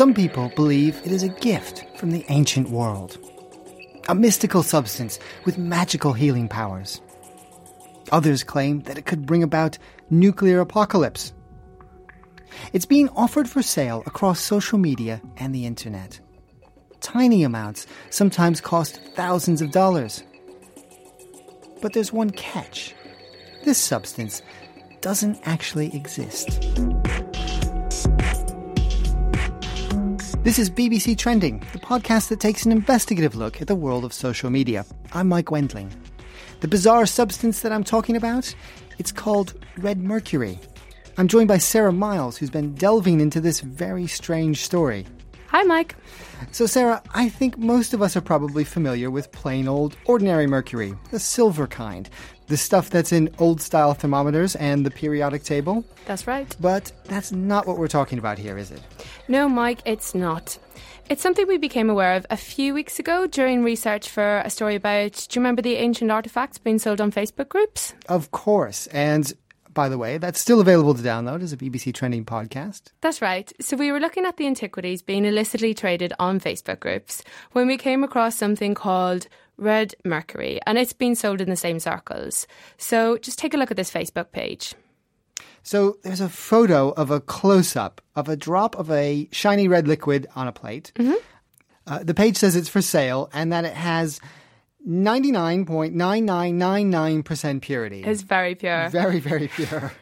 Some people believe it is a gift from the ancient world, a mystical substance with magical healing powers. Others claim that it could bring about nuclear apocalypse. It's being offered for sale across social media and the internet. Tiny amounts sometimes cost thousands of dollars. But there's one catch. This substance doesn't actually exist. This is BBC Trending, the podcast that takes an investigative look at the world of social media. I'm Mike Wendling. The bizarre substance that I'm talking about, it's called red mercury. I'm joined by Sarah Myles, who's been delving into this very strange story. Hi, Mike. So, Sarah, I think most of us are probably familiar with plain old ordinary mercury, the silver kind, the stuff that's in old style thermometers and the periodic table. That's right. But that's not what we're talking about here, is it? No, Mike, it's not. It's something we became aware of a few weeks ago during research for a story about, do you remember the ancient artifacts being sold on Facebook groups? Of course. And by the way, that's still available to download as a BBC Trending podcast. That's right. So we were looking at the antiquities being illicitly traded on Facebook groups when we came across something called red mercury, and it's been sold in the same circles. So just take a look at this Facebook page. So there's a photo of a close up of a drop of a shiny red liquid on a plate. Mm-hmm. Uh, the page says it's for sale and that it has 99.9999% purity. It's very pure. Very, very pure.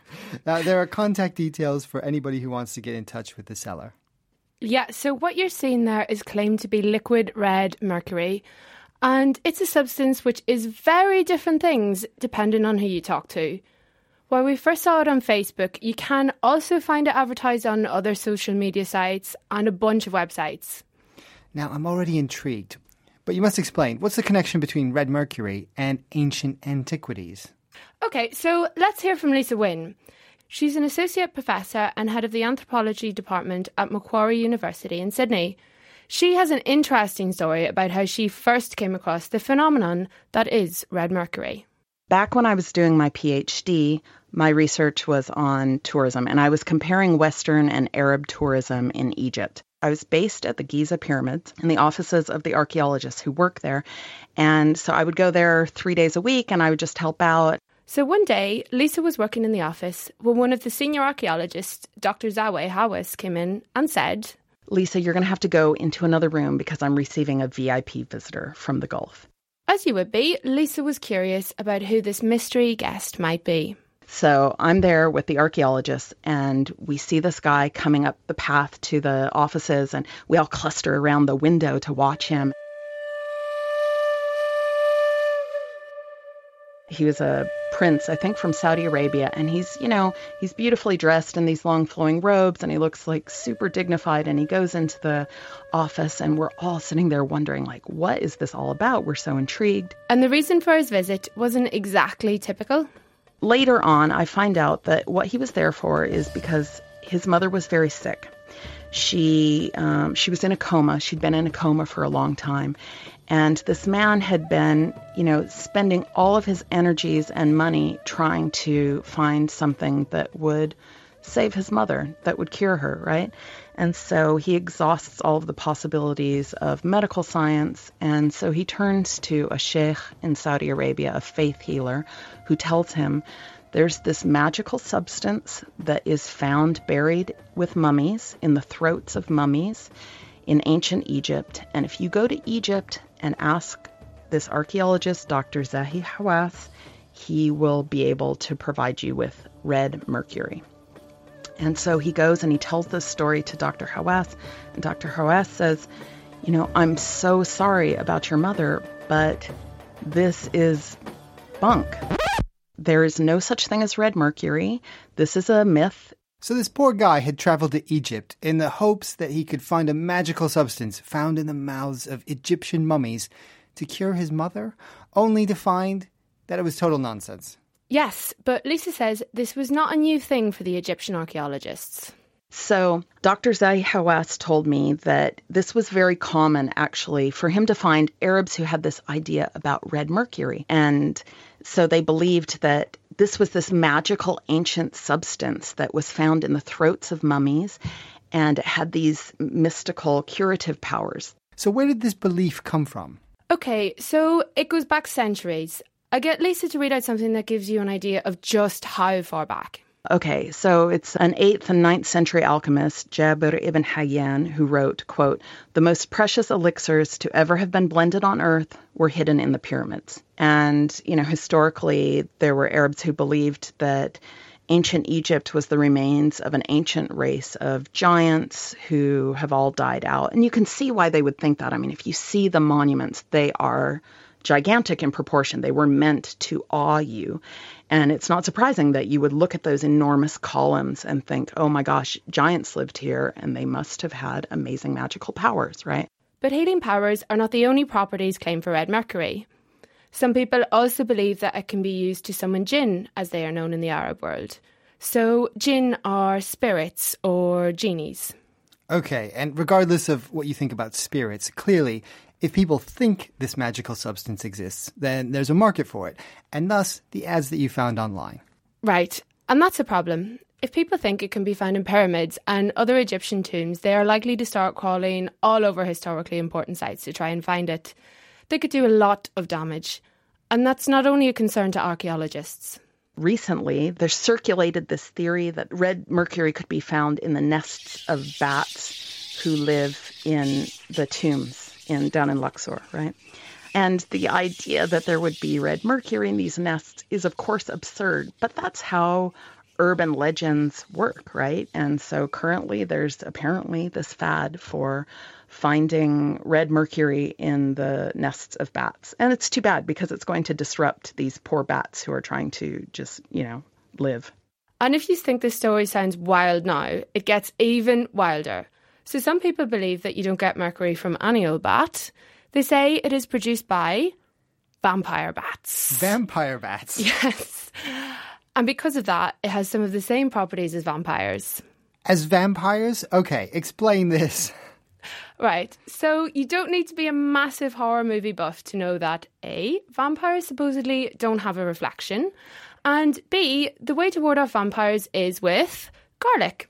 now, there are contact details for anybody who wants to get in touch with the seller. Yeah, so what you're seeing there is claimed to be liquid red mercury. And it's a substance which is very different things depending on who you talk to. While we first saw it on Facebook, you can also find it advertised on other social media sites and a bunch of websites. Now, I'm already intrigued, but you must explain what's the connection between red mercury and ancient antiquities? Okay, so let's hear from Lisa Wynn. She's an associate professor and head of the anthropology department at Macquarie University in Sydney. She has an interesting story about how she first came across the phenomenon that is red mercury. Back when I was doing my PhD, my research was on tourism, and I was comparing Western and Arab tourism in Egypt. I was based at the Giza pyramids in the offices of the archaeologists who work there. And so I would go there three days a week and I would just help out. So one day, Lisa was working in the office when one of the senior archaeologists, Dr. Zahi Hawass, came in and said, Lisa, you're going to have to go into another room because I'm receiving a VIP visitor from the Gulf. As you would be, Lisa was curious about who this mystery guest might be. So I'm there with the archaeologists, and we see this guy coming up the path to the offices, and we all cluster around the window to watch him. He was a prince, I think, from Saudi Arabia, and he's, you know, he's beautifully dressed in these long flowing robes, and he looks like super dignified. And he goes into the office, and we're all sitting there wondering, like, what is this all about? We're so intrigued. And the reason for his visit wasn't exactly typical. Later on, I find out that what he was there for is because his mother was very sick. She um, she was in a coma. She'd been in a coma for a long time, and this man had been, you know, spending all of his energies and money trying to find something that would save his mother, that would cure her, right? And so he exhausts all of the possibilities of medical science. And so he turns to a sheikh in Saudi Arabia, a faith healer, who tells him there's this magical substance that is found buried with mummies in the throats of mummies in ancient Egypt. And if you go to Egypt and ask this archaeologist, Dr. Zahi Hawass, he will be able to provide you with red mercury. And so he goes and he tells this story to Dr. Hawass, and Dr. Hawass says, You know, I'm so sorry about your mother, but this is bunk. There is no such thing as red mercury. This is a myth. So this poor guy had traveled to Egypt in the hopes that he could find a magical substance found in the mouths of Egyptian mummies to cure his mother, only to find that it was total nonsense. Yes, but Lisa says this was not a new thing for the Egyptian archaeologists. So, Dr. Zahi Hawass told me that this was very common, actually, for him to find Arabs who had this idea about red mercury. And so they believed that this was this magical ancient substance that was found in the throats of mummies. and it had these mystical curative powers. So, where did this belief come from? Okay, so it goes back centuries. I get Lisa to read out something that gives you an idea of just how far back. Okay, so it's an 8th and ninth century alchemist, Jabir ibn Hayyan, who wrote, quote, "The most precious elixirs to ever have been blended on earth were hidden in the pyramids." And, you know, historically there were Arabs who believed that ancient Egypt was the remains of an ancient race of giants who have all died out. And you can see why they would think that. I mean, if you see the monuments, they are gigantic in proportion. They were meant to awe you. And it's not surprising that you would look at those enormous columns and think, oh my gosh, giants lived here and they must have had amazing magical powers, right? But healing powers are not the only properties claimed for red mercury. Some people also believe that it can be used to summon jinn, as they are known in the Arab world. So, jinn are spirits or genies. Okay, and regardless of what you think about spirits, clearly if people think this magical substance exists, then there's a market for it, and thus the ads that you found online. Right, and that's a problem. If people think it can be found in pyramids and other Egyptian tombs, they are likely to start crawling all over historically important sites to try and find it. They could do a lot of damage, and that's not only a concern to archaeologists. Recently, there's circulated this theory that red mercury could be found in the nests of bats who live in the tombs in down in Luxor, right? And the idea that there would be red mercury in these nests is, of course, absurd, but that's how urban legends work, right? And so currently there's apparently this fad for finding red mercury in the nests of bats. And it's too bad because it's going to disrupt these poor bats who are trying to just, you know, live. And if you think this story sounds wild now, it gets even wilder. So some people believe that you don't get mercury from any old bat. They say it is produced by vampire bats. Vampire bats? Yes. And because of that, it has some of the same properties as vampires. As vampires? Okay, explain this. Right. So you don't need to be a massive horror movie buff to know that A, vampires supposedly don't have a reflection, and B, the way to ward off vampires is with garlic.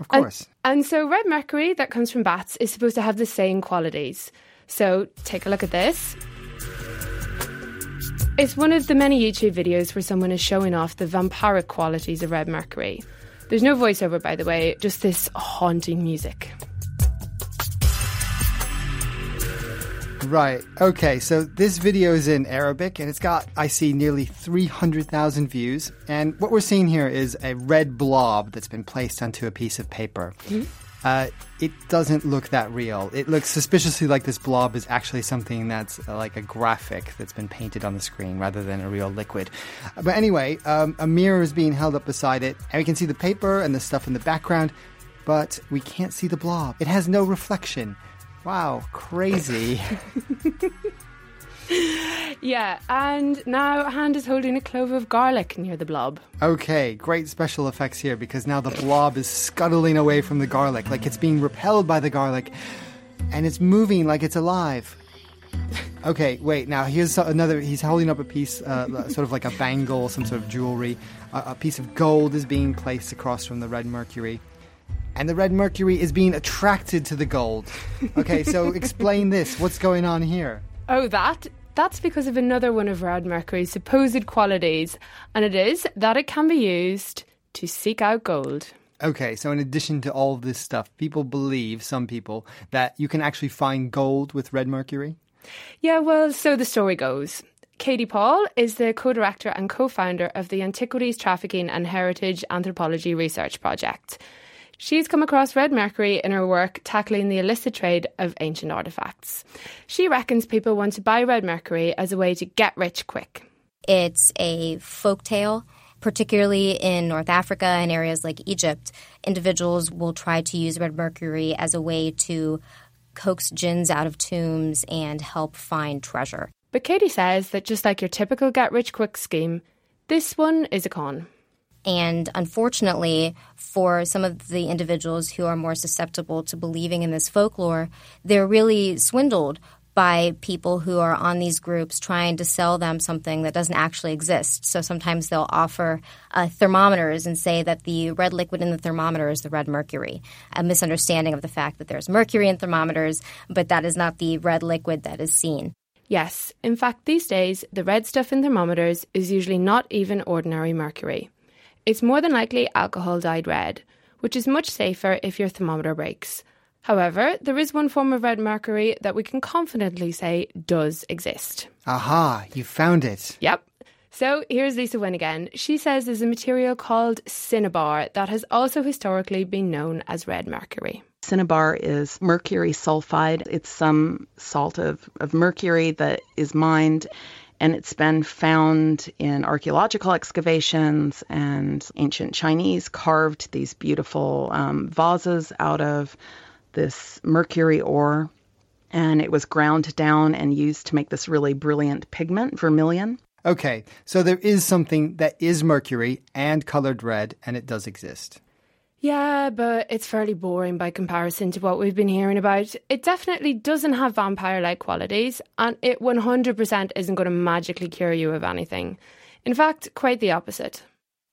Of course. And, and so red mercury that comes from bats is supposed to have the same qualities. So take a look at this. It's one of the many YouTube videos where someone is showing off the vampiric qualities of red mercury. There's no voiceover, by the way, just this haunting music. Right. Okay. So this video is in Arabic and it's got, I see, nearly 300,000 views. And what we're seeing here is a red blob that's been placed onto a piece of paper. Mm-hmm. Uh, it doesn't look that real. It looks suspiciously like this blob is actually something that's uh, like a graphic that's been painted on the screen rather than a real liquid. But anyway, um, a mirror is being held up beside it, and we can see the paper and the stuff in the background, but we can't see the blob. It has no reflection. Wow, crazy. yeah, and now hand is holding a clove of garlic near the blob. Okay, great special effects here because now the blob is scuttling away from the garlic, like it's being repelled by the garlic, and it's moving like it's alive. Okay, wait. Now here's another. He's holding up a piece, uh, sort of like a bangle, some sort of jewelry. Uh, a piece of gold is being placed across from the red mercury and the red mercury is being attracted to the gold. Okay, so explain this. What's going on here? Oh, that? That's because of another one of red mercury's supposed qualities, and it is that it can be used to seek out gold. Okay, so in addition to all this stuff, people believe, some people, that you can actually find gold with red mercury? Yeah, well, so the story goes. Katie Paul is the co director and co founder of the Antiquities Trafficking and Heritage Anthropology Research Project. She's come across red mercury in her work tackling the illicit trade of ancient artifacts. She reckons people want to buy red mercury as a way to get rich quick. It's a folk tale. Particularly in North Africa and areas like Egypt, individuals will try to use red mercury as a way to coax jinns out of tombs and help find treasure. But Katie says that just like your typical get rich quick scheme, this one is a con. And unfortunately, for some of the individuals who are more susceptible to believing in this folklore, they're really swindled by people who are on these groups trying to sell them something that doesn't actually exist. So sometimes they'll offer uh, thermometers and say that the red liquid in the thermometer is the red mercury, a misunderstanding of the fact that there's mercury in thermometers, but that is not the red liquid that is seen. Yes, in fact, these days, the red stuff in thermometers is usually not even ordinary mercury. It's more than likely alcohol dyed red, which is much safer if your thermometer breaks. However, there is one form of red mercury that we can confidently say does exist. Aha, you found it. Yep. So here's Lisa Wynn again. She says there's a material called cinnabar that has also historically been known as red mercury. Cinnabar is mercury sulfide. It's some salt of, of mercury that is mined and it's been found in archaeological excavations and ancient Chinese carved these beautiful um, vases out of this mercury ore, and it was ground down and used to make this really brilliant pigment, vermilion. Okay, so there is something that is mercury and colored red, and it does exist. Yeah, but it's fairly boring by comparison to what we've been hearing about. It definitely doesn't have vampire like qualities, and it 100% isn't going to magically cure you of anything. In fact, quite the opposite.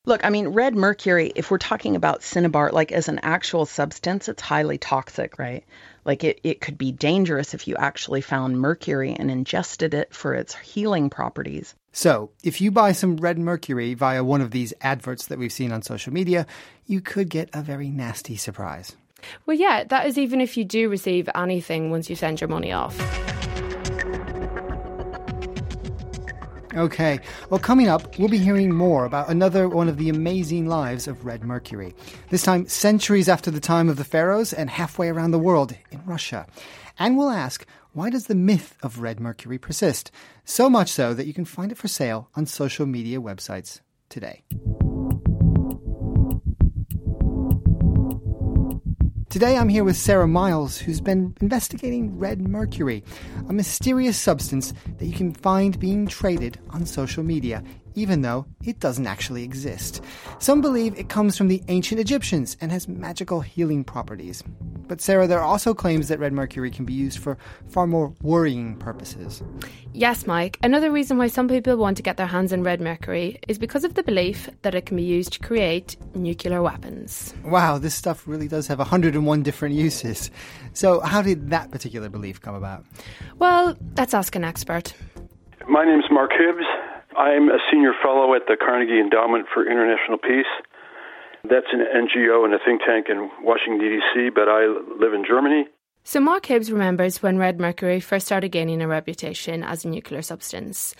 Look, I mean, red mercury, if we're talking about cinnabar, like as an actual substance, it's highly toxic, right? Like it, it could be dangerous if you actually found mercury and ingested it for its healing properties. So, if you buy some red mercury via one of these adverts that we've seen on social media, you could get a very nasty surprise. Well, yeah, that is even if you do receive anything once you send your money off. Okay, well, coming up, we'll be hearing more about another one of the amazing lives of Red Mercury. This time, centuries after the time of the pharaohs and halfway around the world in Russia. And we'll ask, why does the myth of Red Mercury persist? So much so that you can find it for sale on social media websites today. Today I'm here with Sarah Myles, who's been investigating red mercury, a mysterious substance that you can find being traded on social media even though it doesn't actually exist. Some believe it comes from the ancient Egyptians and has magical healing properties. But Sarah, there are also claims that red mercury can be used for far more worrying purposes. Yes, Mike. Another reason why some people want to get their hands on red mercury is because of the belief that it can be used to create nuclear weapons. Wow, this stuff really does have 101 different uses. So, how did that particular belief come about? Well, let's ask an expert. My name is Mark Hibbs. I'm a senior fellow at the Carnegie Endowment for International Peace. That's an NGO and a think tank in Washington, D.C., but I live in Germany. So, Mark Hibbs remembers when red mercury first started gaining a reputation as a nuclear substance.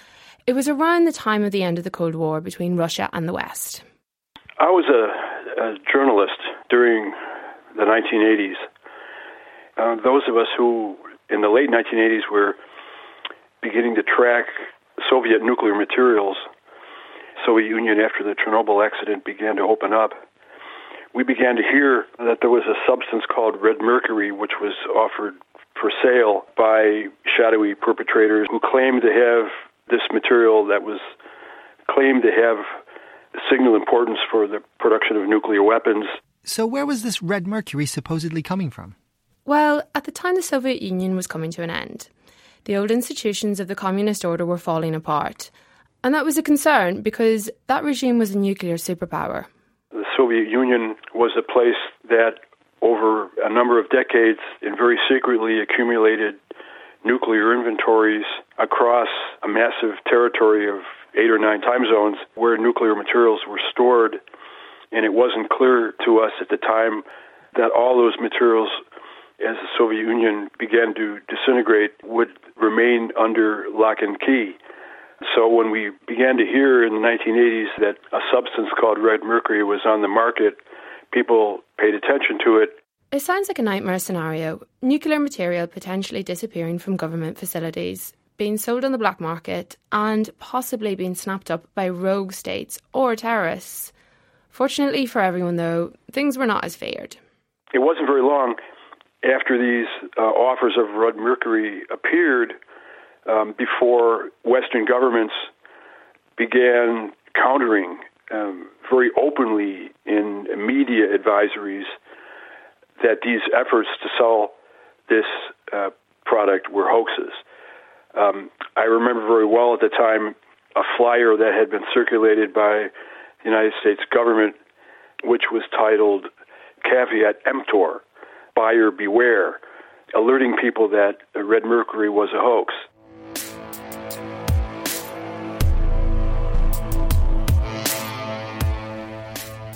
It was around the time of the end of the Cold War between Russia and the West. I was a, a journalist during the 1980s. Uh, those of us who, in the late 1980s, were beginning to track Soviet nuclear materials, Soviet Union after the Chernobyl accident began to open up, we began to hear that there was a substance called red mercury which was offered for sale by shadowy perpetrators who claimed to have this material that was claimed to have signal importance for the production of nuclear weapons. So, where was this red mercury supposedly coming from? Well, at the time the Soviet Union was coming to an end, the old institutions of the communist order were falling apart. And that was a concern because that regime was a nuclear superpower. The Soviet Union was a place that, over a number of decades, and very secretly accumulated nuclear inventories across a massive territory of eight or nine time zones where nuclear materials were stored. And it wasn't clear to us at the time that all those materials as the Soviet Union began to disintegrate, would remain under lock and key. So when we began to hear in the 1980s that a substance called red mercury was on the market, people paid attention to it. It sounds like a nightmare scenario. Nuclear material potentially disappearing from government facilities, being sold on the black market, and possibly being snapped up by rogue states or terrorists. Fortunately for everyone, though, things were not as feared. It wasn't very long after these uh, offers of red mercury appeared, um, before Western governments began countering um, very openly in media advisories that these efforts to sell this uh, product were hoaxes. Um, I remember very well at the time a flyer that had been circulated by the United States government, which was titled Caveat Emptor, Buyer Beware, alerting people that red mercury was a hoax.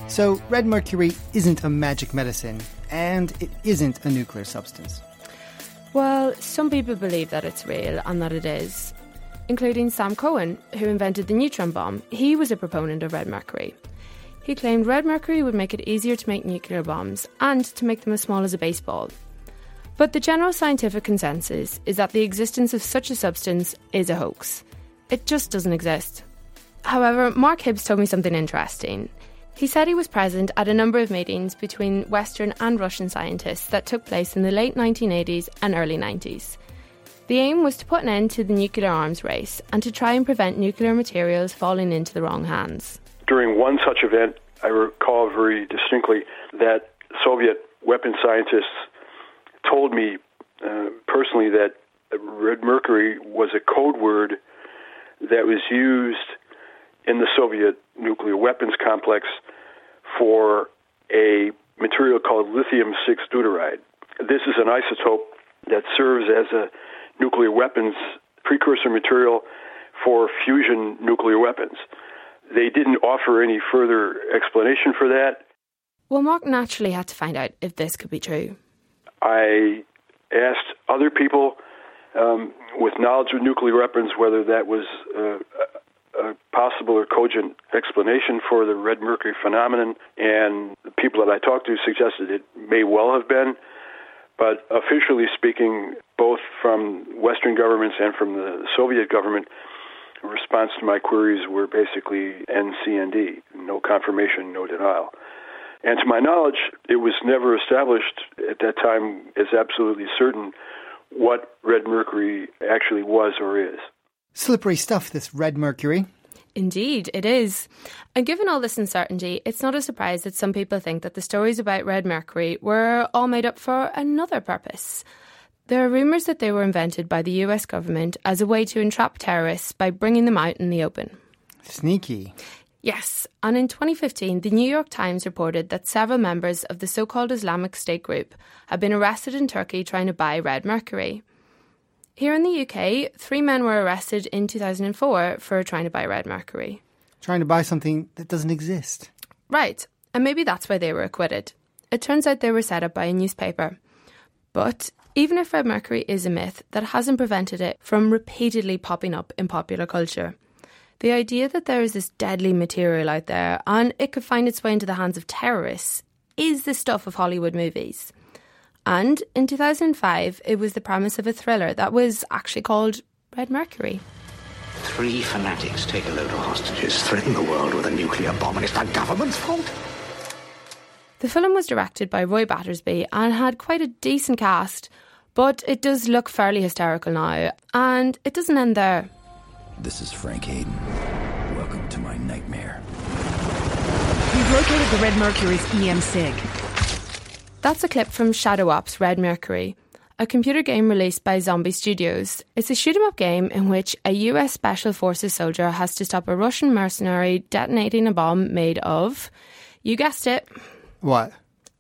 So, red mercury isn't a magic medicine, and it isn't a nuclear substance. Well, some people believe that it's real and that it is, including Sam Cohen, who invented the neutron bomb. He was a proponent of red mercury. He claimed red mercury would make it easier to make nuclear bombs and to make them as small as a baseball. But the general scientific consensus is that the existence of such a substance is a hoax. It just doesn't exist. However, Mark Hibbs told me something interesting. He said he was present at a number of meetings between Western and Russian scientists that took place in the late 1980s and early 90s. The aim was to put an end to the nuclear arms race and to try and prevent nuclear materials falling into the wrong hands. During one such event, I recall very distinctly that Soviet weapon scientists told me uh, personally that red mercury was a code word that was used in the Soviet nuclear weapons complex for a material called lithium 6 deuteride. This is an isotope that serves as a nuclear weapons precursor material for fusion nuclear weapons. They didn't offer any further explanation for that. Well, Mark naturally had to find out if this could be true. I asked other people um, with knowledge of nuclear weapons whether that was uh, a possible or cogent explanation for the red mercury phenomenon, and the people that I talked to suggested it may well have been. But officially speaking, both from Western governments and from the Soviet government, response to my queries were basically NCND, no confirmation, no denial. And to my knowledge, it was never established at that time as absolutely certain what red mercury actually was or is. Slippery stuff, this red mercury. Indeed, it is. And given all this uncertainty, it's not a surprise that some people think that the stories about red mercury were all made up for another purpose. There are rumours that they were invented by the US government as a way to entrap terrorists by bringing them out in the open. Sneaky. Yes, and in 2015, the New York Times reported that several members of the so called Islamic State group had been arrested in Turkey trying to buy red mercury. Here in the UK, three men were arrested in 2004 for trying to buy red mercury. Trying to buy something that doesn't exist. Right, and maybe that's why they were acquitted. It turns out they were set up by a newspaper. But even if red mercury is a myth, that hasn't prevented it from repeatedly popping up in popular culture. The idea that there is this deadly material out there and it could find its way into the hands of terrorists is the stuff of Hollywood movies. And in 2005, it was the premise of a thriller that was actually called Red Mercury. Three fanatics take a load of hostages, threaten the world with a nuclear bomb, and it's the government's fault? The film was directed by Roy Battersby and had quite a decent cast, but it does look fairly hysterical now, and it doesn't end there. This is Frank Hayden. Welcome to my nightmare. We've located the Red Mercury's EM SIG. That's a clip from Shadow Ops Red Mercury, a computer game released by Zombie Studios. It's a shoot 'em up game in which a US Special Forces soldier has to stop a Russian mercenary detonating a bomb made of, you guessed it, What?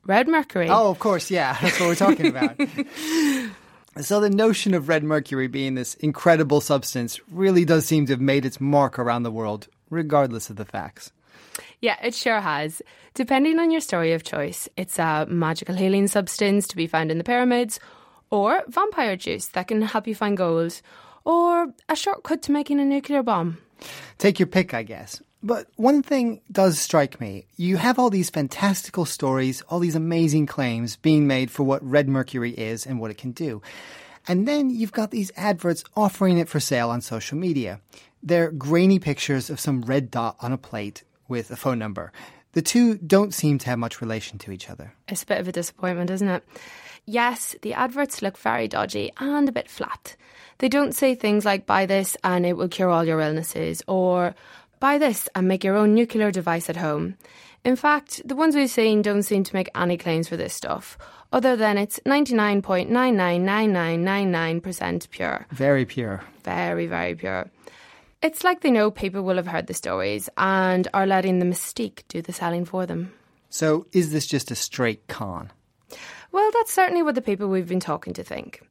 Red Mercury. Oh, of course, yeah. That's what we're talking about. so the notion of red mercury being this incredible substance really does seem to have made its mark around the world, regardless of the facts. Yeah, it sure has. Depending on your story of choice, it's a magical healing substance to be found in the pyramids, or vampire juice that can help you find gold, or a shortcut to making a nuclear bomb. Take your pick, I guess. But one thing does strike me. You have all these fantastical stories, all these amazing claims being made for what red mercury is and what it can do. And then you've got these adverts offering it for sale on social media. They're grainy pictures of some red dot on a plate with a phone number. The two don't seem to have much relation to each other. It's a bit of a disappointment, isn't it? Yes, the adverts look very dodgy and a bit flat. They don't say things like, buy this and it will cure all your illnesses, or buy this and make your own nuclear device at home. In fact, the ones we've seen don't seem to make any claims for this stuff, other than it's 99.999999% pure. Very pure. Very, very pure. It's like they know people will have heard the stories and are letting the mystique do the selling for them. So, is this just a straight con? Well, that's certainly what the people we've been talking to think.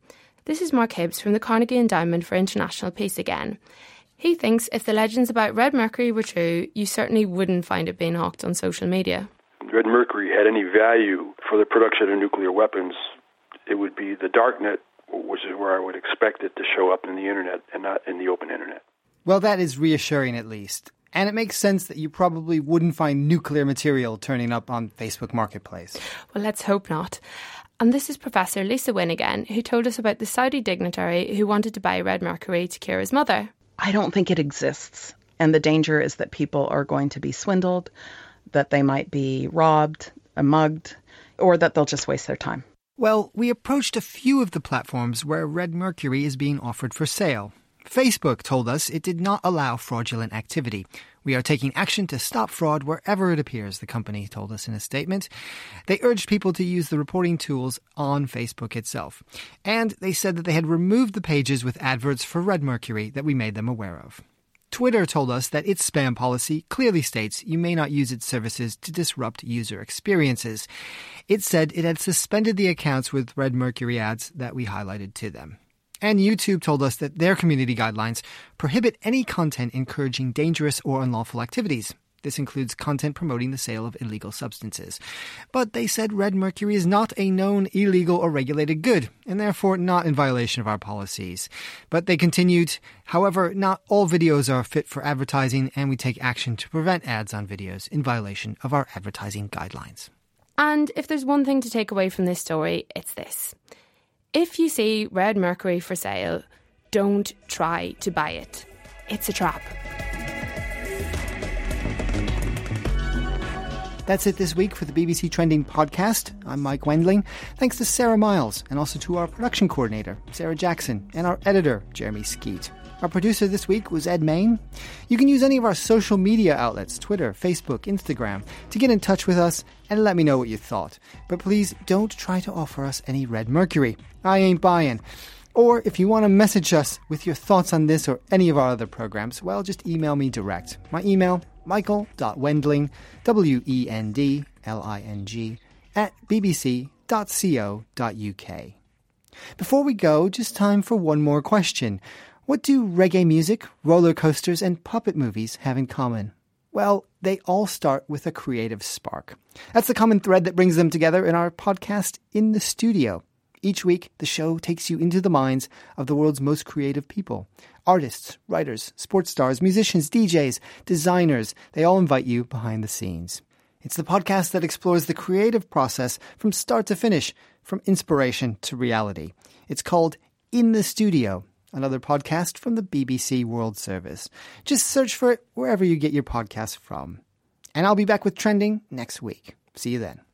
This is Mark Hibbs from the Carnegie Endowment for International Peace again. He thinks if the legends about Red Mercury were true, you certainly wouldn't find it being hawked on social media. Red Mercury had any value for the production of nuclear weapons, it would be the darknet, which is where I would expect it to show up in the internet and not in the open internet. Well, that is reassuring at least. And it makes sense that you probably wouldn't find nuclear material turning up on Facebook Marketplace. Well, let's hope not. And this is Professor Lisa Wynn again, who told us about the Saudi dignitary who wanted to buy red mercury to cure his mother. I don't think it exists. And the danger is that people are going to be swindled, that they might be robbed, uh, mugged, or that they'll just waste their time. Well, we approached a few of the platforms where red mercury is being offered for sale. Facebook told us it did not allow fraudulent activity. We are taking action to stop fraud wherever it appears, the company told us in a statement. They urged people to use the reporting tools on Facebook itself. And they said that they had removed the pages with adverts for Red Mercury that we made them aware of. Twitter told us that its spam policy clearly states you may not use its services to disrupt user experiences. It said it had suspended the accounts with Red Mercury ads that we highlighted to them. And YouTube told us that their community guidelines prohibit any content encouraging dangerous or unlawful activities. This includes content promoting the sale of illegal substances. But they said red mercury is not a known illegal or regulated good, and therefore not in violation of our policies. But they continued, however, not all videos are fit for advertising, and we take action to prevent ads on videos in violation of our advertising guidelines. And if there's one thing to take away from this story, it's this. If you see red mercury for sale, don't try to buy it. It's a trap. That's it this week for the BBC Trending podcast. I'm Mike Wendling. Thanks to Sarah Myles and also to our production coordinator, Sarah Jackson, and our editor, Jeremy Skeet. Our producer this week was Ed Main. You can use any of our social media outlets Twitter, Facebook, Instagram to get in touch with us and let me know what you thought. But please don't try to offer us any red mercury. I ain't buying. Or if you want to message us with your thoughts on this or any of our other programs, well, just email me direct. My email, michael.wendling, W E N D L I N G, at bbc.co.uk. Before we go, just time for one more question. What do reggae music, roller coasters, and puppet movies have in common? Well, they all start with a creative spark. That's the common thread that brings them together in our podcast, In the Studio. Each week, the show takes you into the minds of the world's most creative people artists, writers, sports stars, musicians, DJs, designers. They all invite you behind the scenes. It's the podcast that explores the creative process from start to finish, from inspiration to reality. It's called In the Studio another podcast from the BBC World Service. Just search for it wherever you get your podcasts from. And I'll be back with Trending next week. See you then.